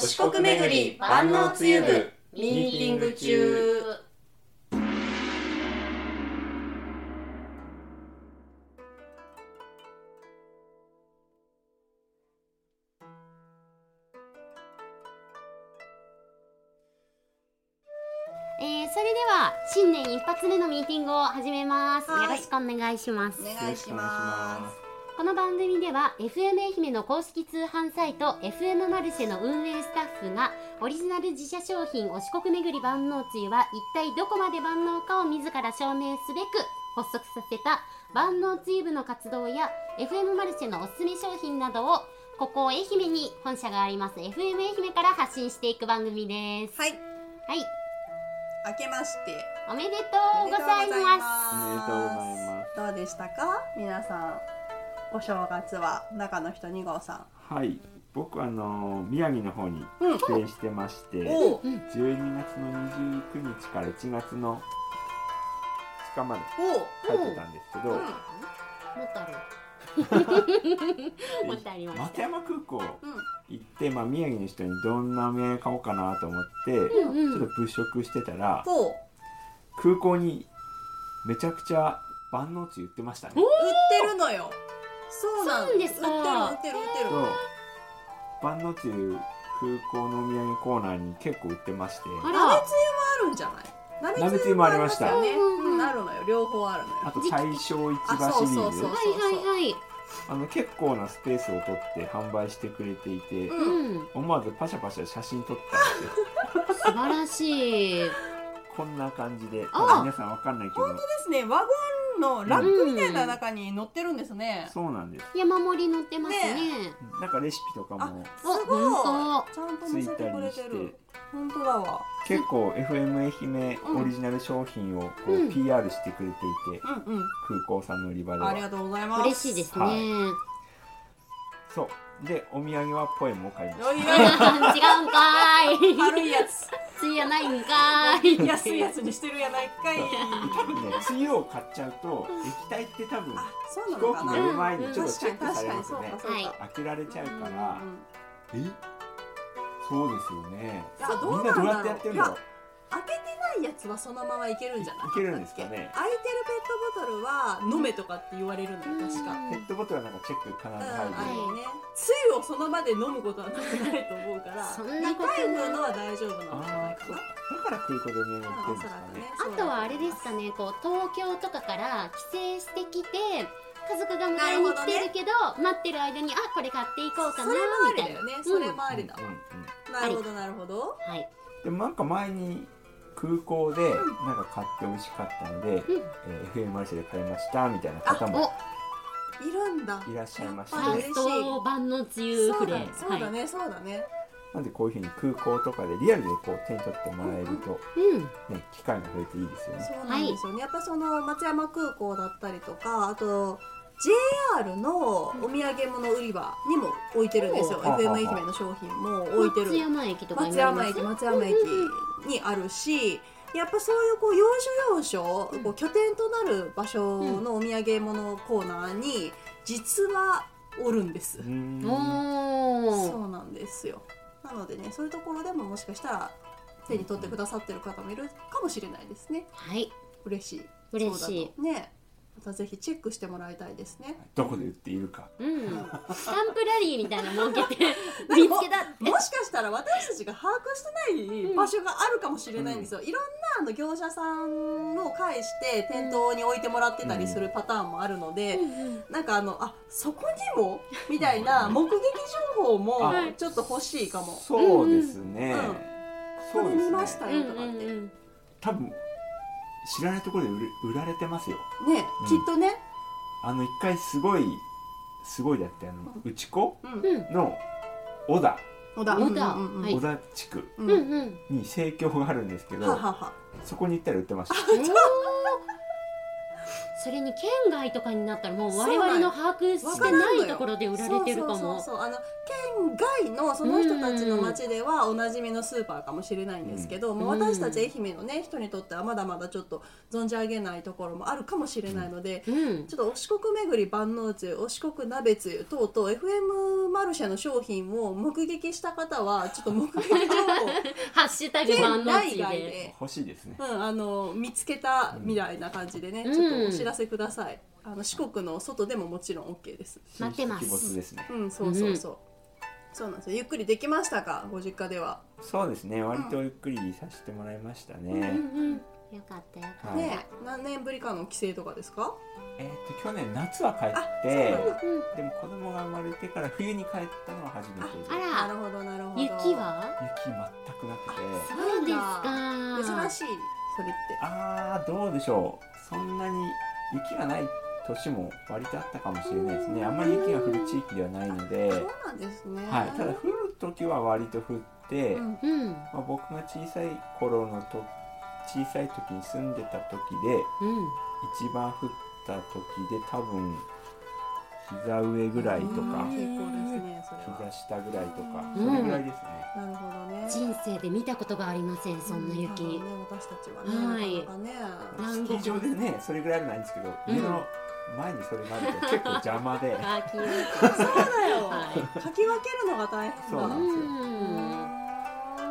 四国巡り万能つゆ部ミーティング中えー、それでは新年一発目のミーティングを始めます。はいよろしくお願いしますお。願いしますこの番組では FM 愛媛の公式通販サイト FM マルシェの運営スタッフがオリジナル自社商品お四国巡り万能つゆは一体どこまで万能かを自ら証明すべく発足させた万能つゆ部の活動や FM マルシェのおすすめ商品などをここ愛媛に本社があります FM 愛媛から発信していく番組です。はいはい、明けましておめでとうございます。おめでとうございます。どうでしたか？皆さんお正月は中の人2号さはい、僕あの宮城の方に帰省してまして、おう。うん。12月の29日から1月の2日まで帰ってたんですけど、うん。もっとある。もっとありました。松山空港うん。行って、まあ、宮城の人にどんなお土産買おうかなと思って、うんうん。ちょっと物色してたら空港にめちゃくちゃ万能つゆ売ってましたね。売ってるのよそうなんですか。売ってる売ってる売ってる。そう。万能つゆ空港のお土産コーナーに結構売ってまして。あ鍋つゆもら、あるんじゃない？鍋つゆもありましたよね。うんうん。あるのよ。両方あるのよ。あと大正市場あシリそうそうそうーズはいはいはい。あの結構なスペースを取って販売してくれていて、うん。うん、思わずパシャパシャ写真撮ったんですよ。素晴らしい。こんな感じで。皆さんわかんないけど。ですね。ワゴンのラックみたいな中に乗ってるんですね、そうなんです。山盛り乗ってますね。なんかレシピとかも。あすごい。本ちゃんとつい載せてくれてる。本当だわ。結構 FM 愛媛オリジナル商品をこう、うん。PR してくれていてうんうん。空港さんの売り場では。ありがとうございます。嬉しいですね。はい。そう。でお土産はポエムを買いましおいおい違うんかい。軽いやつついやないんかい。安いやつにしてるやないかい。た多分ねつゆを買っちゃうと液体って多分あそう飛行機乗る前にうんちょっとチェックされますよね開けられちゃうから、うんうんえ？そうですよね。みうんなどうやってやってるんだろう開けてないやつはそのままいけるんじゃない？いけるんですかね。開いてるペットボトルは飲めとかって言われるのよ確か。ペットボトルはなんかチェック必ずうん、入る、あるね。つゆをその場で飲むことはなくないと思うからそんなこと2回分のは大丈夫なんじゃないかな。ああそうだから空港でお土産売ってるんですかね。あとはあれですかね、こう東京とかから帰省してきて。家族が迎えに来てるけど待ってる間にあこれ買っていこうかなそれもあみたいな。りだよね。それもありだわ。うん、うん。うん。なるほどなるほど。はい、でもなんか前に空港でなんか買って美味しかったので、うん。えー FM マルシェで買いましたみたいな方もいるんだ。いらっしゃいましたあファね嬉しい。ースト万能つゆそうだフレーはいそうだねそうだね。なんでこういうふうに空港とかでリアルでこう手に取ってもらえると、うん。ね、機会が増えていいですよね。そうなんですよね、やっぱその松山空港だったりとかあと JR のお土産物売り場にも置いてるんですよ、う。ん FM 愛媛の商品も置いてる。松山駅とかに松なります？山駅松山駅にあるしやっぱそういうこう要所要所、こう拠点となる場所のお土産物コーナーに実はおるんです、うーん。そうなんですよ。なのでねそういうところでももしかしたら手に取ってくださってる方もいるかもしれないですね。はい。嬉しい。嬉しい。ねまたぜひチェックしてもらいたいですね。どこで売っているか。うん。スタンプラリーみたいなの設けて。見つけたって。もしかしたら私たちが把握してない場所があるかもしれないんですよ、いろんなあの業者さんを介して店頭に置いてもらってたりするパターンもあるので、なんかあのあそこにもみたいな目撃情報もはいちょっと欲しいかも、そうですね、うん。そうですね。見ましたうんうんよとかって、うん。多分知らないところで売られてますよ。ね、うん。きっとね、あの一回すごいすごいだってあの内子うん。うんの小田。小田。小田。うんうんうんはい。小田地区うん。うんうん。に生協があるんですけど、ははは。そこに行ったら売ってましたそれに県外とかになったらもう我々の把握してないところで売られてるかも。そうそうあの県外のその人たちの町ではおなじみのスーパーかもしれないんですけど、もう私たち愛媛のね人にとってはまだまだちょっと存じ上げないところもあるかもしれないので、うん。ちょっとお四国巡り万能つゆお四国鍋つゆ等々 FM マルシェの商品を目撃した方はちょっと目撃情報 ハッシュタグ万能地で。外で、欲しいですね。うん、あの見つけたみたいな感じでね、うん。ちょっとお知らせください。あの四国の外でももちろん OK です。待ってます新規没ですねうん、そうそうそう。そうなんですよ。ゆっくりできましたか、ご実家では。そうですね割とゆっくりさせてもらいましたね、うんうんよかったよかった、はいねえ、何年ぶりかの帰省とかですか？えっ、と去年夏は帰ってでも子供が生まれてから冬に帰ったのは初めてであらなるほど、なるほど。雪は？雪全くなくてそうですか珍しい。それって。あーどうでしょうそんなに雪がない年も割とあったかもしれないですね。あんまり雪が降る地域ではないので、そうなんですね。はい、ただ降る時は割と降って、うん。うん。まあ、僕が小さい頃のと小さい時に住んでた時でうん。一番降った時で多分膝上ぐらいとかね、それ膝は。下ぐらいとかうんそれぐらいですね、なるほどね。人生で見たことがありませんそんな雪、ね、私たちはね、はいなかなかね。南国スキー場でねそれぐらいあるのはいいんですけど、家の前にそれがあると 結構邪魔でそうだよ。はかき分けるのが大変だ。そうなんですようん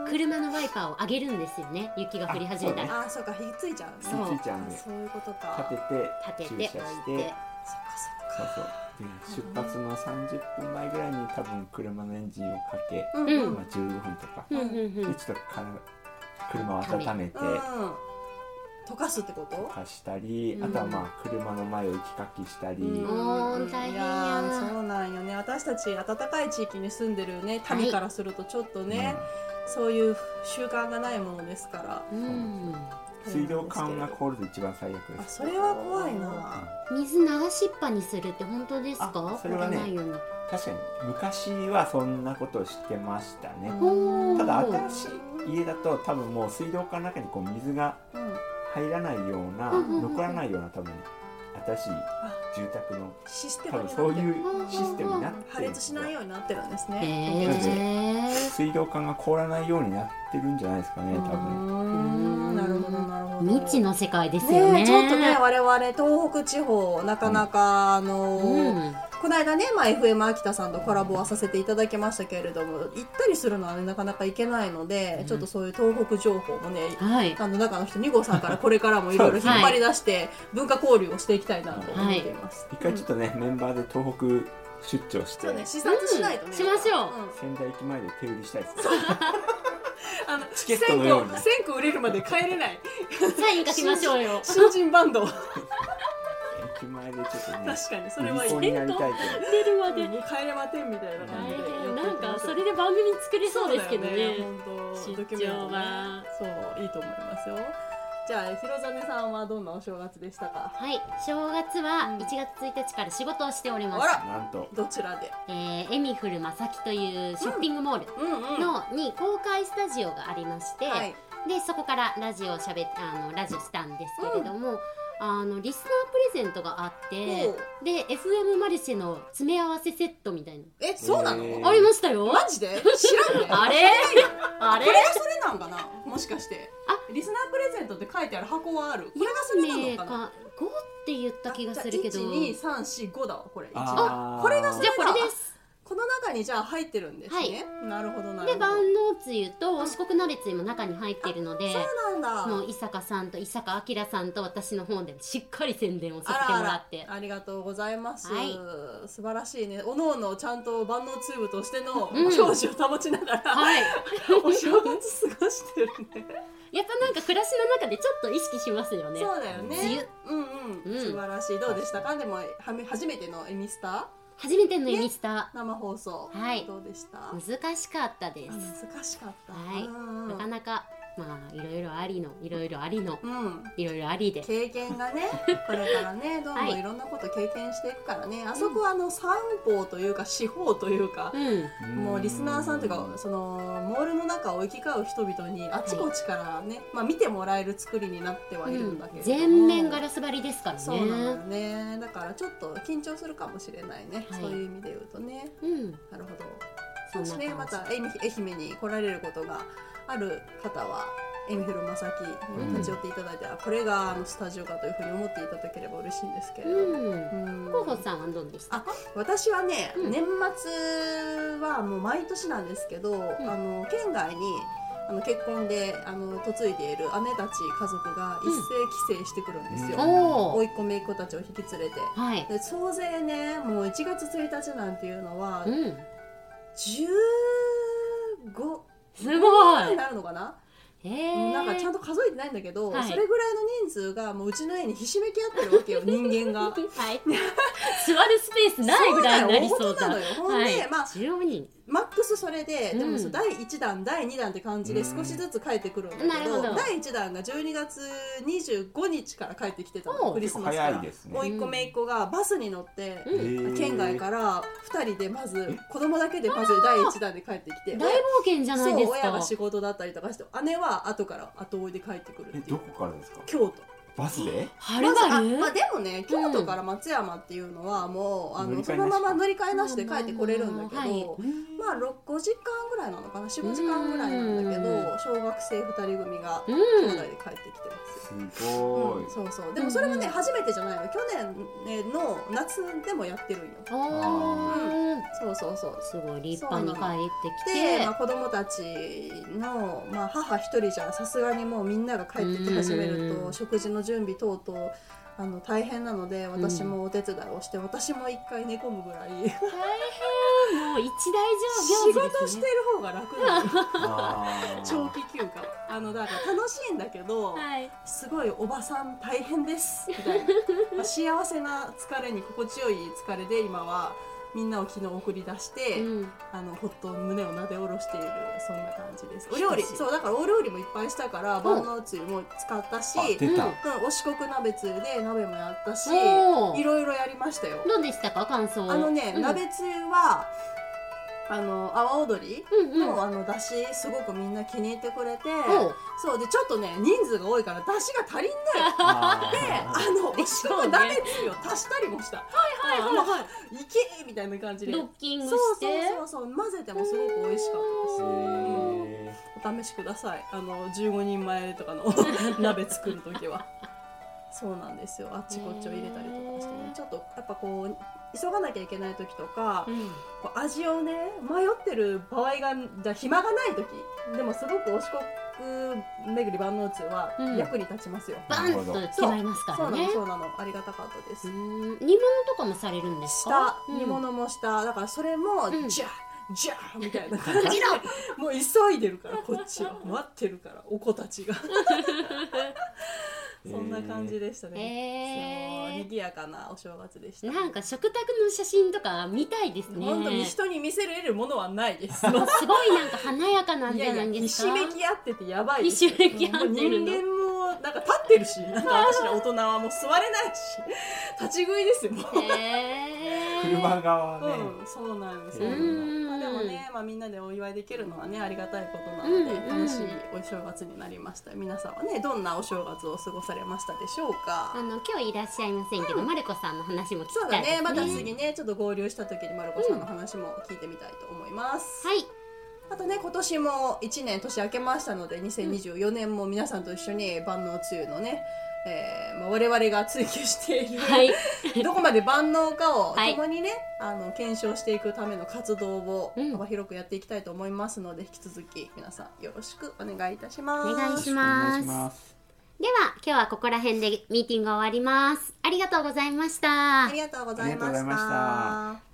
車のワイパーを上げるんですよね雪が降り始めたらあ、そうか、ひっついちゃう。そうついちゃうんでそういうことか。立てて立てて駐車してそっかそっか。そうそうで出発の30分前ぐらいに多分車のエンジンをかけ、うん。うんうんまあ、15分とか、うんうんうん。でちょっとか車を温めて。うん。溶かすってこと？溶かしたり、うん。あとはまあ車の前を行きかきしたり、ん。大変や。いやーそうなんよね。私たち暖かい地域に住んでるね民からするとちょっとね、そういう習慣がないものですから。うん水道管が凍ると一番最悪あ、です。それは怖いな。水流しっぱにするって本当ですか？あそれはね凍らないように確かに昔はそんなことをしてましたね、ただ新しい家だと多分もう水道管の中にこう水がうん。入らないような、残らないような多分新しい住宅のシステ多分そういうシステムになって破る裂しないようになってるんですへね。え水道管が凍らないようになってるんじゃないですかね多分。なるほど未知の世界ですよね。ねえちょっとね我々東北地方なかなか、あのーうん。この間ね、まあ、FM 秋田さんとコラボはさせていただきましたけれども行ったりするのはねなかなか行けないので、うん。ちょっとそういう東北情報もねはい。あの中の人2号さんから これからもいろいろ引っ張り出して文化交流をしていきたいなと思っています。一回ちょっとね、メンバーで東北出張して。そうね視察しないとね、うん。しましょう。仙台駅前で手売りしたいです あのチケットのように。1000個1000個売れるまで帰れない。サイン書きましょうよ。新人バンド。駅前でちょっとね確かにそれはいい売り子になりたいと出るまでうん帰れませんみたいな感じで。なんかそれで番組作れそうですけどね。出張は。そういいと思いますよじゃあひろざねさんはどんなお正月でしたか？はい。正月はうん。1月1日から仕事をしております。あらなんと。どちらで？えーエミフルまさきというショッピングモール。うんうん。のに公開スタジオがありまして、はい。でそこからラジオをしゃべあのラジオしたんですけれども、あのリスナープレゼントがあってほで FM マルシェの詰め合わせセットみたいな、えそうなの、えー。ありましたよ。マジで？知らんね。あれ？あれ？これがそれなんかな？もしかして。あ？リスナープレゼントって書いてある箱はある？これがそれな4名のかな？か5って言った気がするけど。12345だわこれ。あー。これがそれじゃあこれですこの中にじゃあ入ってるんですね、なるほどなるほど。で万能つゆとお四国鍋つゆも中に入ってるのでそうなんだ。もう伊坂さんと伊坂明さんと私の方でしっかり宣伝をさせてもらって。ありがとうございます、はい。素晴らしいね。おのおのちゃんと万能ツーブとしてのうん。教師を保ちながら、はい。お正月過ごしてるね。やっぱなんか暮らしの中でちょっと意識しますよね。そうだよ梅ね雨。うんうん、うん。素晴らしい。どうでしたか？でもはめ初めての「エミスタ？初めての「エミスタ。生放送、はい。どうでした、難しかったです。あ難しかった、はい。なかなかまあいろいろありのいろいろありのうん。いろいろありで。経験がね これからねどんどはい。んいろんなこと経験していくからね、あそこはあの三方というか四方というかう、ん。もうリスナーさんというかそのモールの中を行き交う人々にあちこちからね、まあ、見てもらえる作りになってはいるんだけれども、全面ガラス張りですからね。そうなのよね。だからちょっと緊張するかもしれないね、はい。そういう意味で言うとね。うん。なるほど。そんなもしねま感た愛媛愛媛に来られることがある方はエミフルマサキに立ち寄っていただいて、あこれがあのスタジオかというふうに思っていただければ嬉しいんですけれじど、うん。うん。さんはどうでした？あ私はね、うん。年末はもう毎年なんですけど、あの県外にあの結婚であの嫁いでいる姉たち家族が一斉帰省してくるんですよ、おお甥っ子姪っ子たちを引き連れて。はい。で総勢ねもう1月1日なんていうのはうん。15すごい。になるのかな、なんかちゃんと数えてないんだけど、はい。それぐらいの人数がもううちの家にひしめき合ってるわけよ 人間が。はい。座るスペースないぐらいになりそうだ。そうなのよ。ほんではい。まあ15人。マスそれで、でもうんそう第1弾第2弾って感じで少しずつ帰ってくるんだけど,、ど。第1弾が12月25日から帰ってきてたのクリスマスからね。甥っ子姪っ子がバスに乗って、県外から2人でまず子供だけでまず第1弾で帰ってきて大冒険じゃないですか。そう親が仕事だったりとかして姉は後から後追いで帰ってくるっていう。えどこからですか？京都バスで？はるばるまずあまあ、でもね京都から松山っていうのはもう、あのそのまま乗り換えなしで帰ってこれるんだけど、まあまあはい。まあ5時間ぐらいなのかな？45時間ぐらいなんだけどうん。小学生2人組がう兄弟んで帰ってきてます。よ。すごい。うん、そうそう。でもそれはね、うん初めてじゃないの。去年の夏でもやってるんよ。おー。そうそうそう。すごい立派に帰ってきで、てまあ、子供たちの、まあ、母一人じゃさすがにもうみんなが帰ってき始めるうんと食事の準備等々あの大変なので私もお手伝いをして、私も一回寝込むぐらい。大変もう一大仕行事ですね。事してる方が楽なの 長期休暇。あのだから楽しいんだけど、はい。すごいおばさん大変です。みたいな、まあ、幸せな疲れに心地よい疲れで今はみんなを昨日送り出して、うん。あのほっと胸をなで下ろしているそんな感じです。お料理そうだからお料理もいっぱいしたから万能つゆも使ったし、うんうん、お四国鍋つゆで鍋もやったしいろいろやりましたよ。どうでしたか感想。あのね、うん。鍋つゆはあの阿波踊りのあの出汁すごくみんな気に入ってくれて、そうでちょっとね人数が多いから出汁が足りんだよ。あでーあのでお四しょうね国鍋つゆを足したりもした。はいはいはい。はい。いけみたいな感じで。ドッキングそうそうしてそうそう。混ぜてもすごく美味しかったです。へお試しください。あの15人前とかの 鍋作る時は。そうなんですよ。あっちこっちを入れたりとかしてね。ちょっとやっぱこう急がなきゃいけない時とかうん。こう味をね迷ってる場合がじゃ暇がない時でもすごくお四国巡り万能つゆはうん。役に立ちますよ、バンと決まりますかそう。ならねのそうなの。ありがたかったです、うん。煮物とかもされるんですか？煮物もしただからそれも、うん。じゃあじゃあみたいな。感じでもう急いでるからこっちは。待ってるからお子たちが そんな感じでしたね、へー。賑やかなお正月でしたうんなんか食卓の写真とか見たいですね。本当に人に見せれるものはないです。すごいなんか華やかなんじゃいやいやひしないですか。めき合っててやばいひしめき合ってる人間もなんか立ってるしなんか私ら大人はもう座れないし立ち食いですよもう。へー車側ね、うん、そうなんですよ。うんまあでもね、まあみんなでお祝いできるのはねありがたいことなので、うん楽しいお正月になりました。皆さんはねどんなお正月を過ごされましたでしょうか？あ。の今日いらっしゃいませんけど、マルコさんの話も聞きそうだたいですねねまた次ねちょっと合流した時にマルコさんの話も聞いてみたいと思います。はいあとね今年も1年年明けましたので2024年も皆さんと一緒に万能つゆのね、えーまあ、我々が追求している、はい。どこまで万能かをはい。共にね、あの検証していくための活動をうん。幅広くやっていきたいと思いますので、引き続き皆さんよろしくお願いいたします。お願いしおます。願いします。では今日はここら辺でミーティング終わります。ありがとうございました。ありがとうございました。